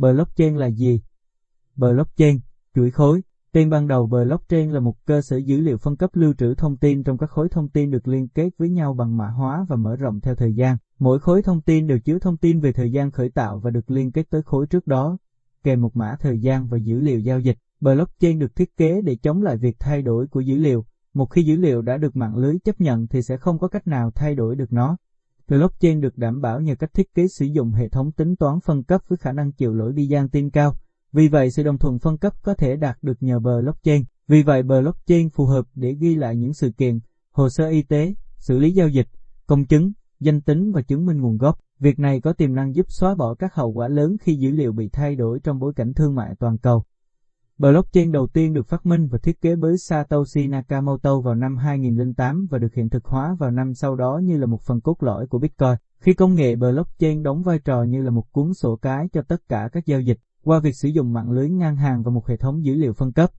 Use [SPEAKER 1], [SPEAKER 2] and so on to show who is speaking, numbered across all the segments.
[SPEAKER 1] Blockchain là gì? Blockchain, chuỗi khối. Tên ban đầu blockchain là một cơ sở dữ liệu phân cấp lưu trữ thông tin trong các khối thông tin được liên kết với nhau bằng mã hóa và mở rộng theo thời gian. Mỗi khối thông tin đều chứa thông tin về thời gian khởi tạo và được liên kết tới khối trước đó, kèm một mã thời gian và dữ liệu giao dịch. Blockchain được thiết kế để chống lại việc thay đổi của dữ liệu. Một khi dữ liệu đã được mạng lưới chấp nhận thì sẽ không có cách nào thay đổi được nó. Blockchain được đảm bảo nhờ cách thiết kế sử dụng hệ thống tính toán phân cấp với khả năng chịu lỗi Byzantine cao. Vì vậy sự đồng thuận phân cấp có thể đạt được nhờ blockchain. Vì vậy blockchain phù hợp để ghi lại những sự kiện, hồ sơ y tế, xử lý giao dịch, công chứng, danh tính và chứng minh nguồn gốc. Việc này có tiềm năng giúp xóa bỏ các hậu quả lớn khi dữ liệu bị thay đổi trong bối cảnh thương mại toàn cầu. Blockchain đầu tiên được phát minh và thiết kế bởi Satoshi Nakamoto vào năm 2008 và được hiện thực hóa vào năm sau đó như là một phần cốt lõi của Bitcoin. Khi công nghệ blockchain đóng vai trò như là một cuốn sổ cái cho tất cả các giao dịch qua việc sử dụng mạng lưới ngang hàng và một hệ thống dữ liệu phân cấp.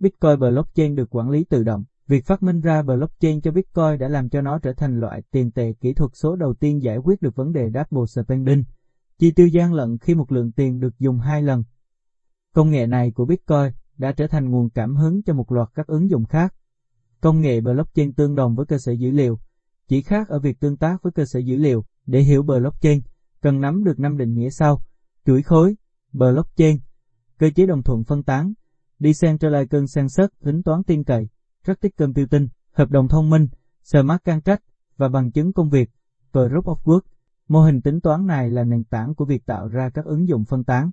[SPEAKER 1] Bitcoin blockchain được quản lý tự động. Việc phát minh ra blockchain cho Bitcoin đã làm cho nó trở thành loại tiền tệ kỹ thuật số đầu tiên giải quyết được vấn đề double spending, chi tiêu gian lận khi một lượng tiền được dùng hai lần. Công nghệ này của Bitcoin đã trở thành nguồn cảm hứng cho một loạt các ứng dụng khác. Công nghệ blockchain tương đồng với cơ sở dữ liệu, chỉ khác ở việc tương tác với cơ sở dữ liệu. Để hiểu blockchain, cần nắm được năm định nghĩa sau: chuỗi khối, blockchain, cơ chế đồng thuận phân tán, decentralized consensus tính toán tin cậy, trusted computing, hợp đồng thông minh, smart contract và bằng chứng công việc, proof of work. Mô hình tính toán này là nền tảng của việc tạo ra các ứng dụng phân tán.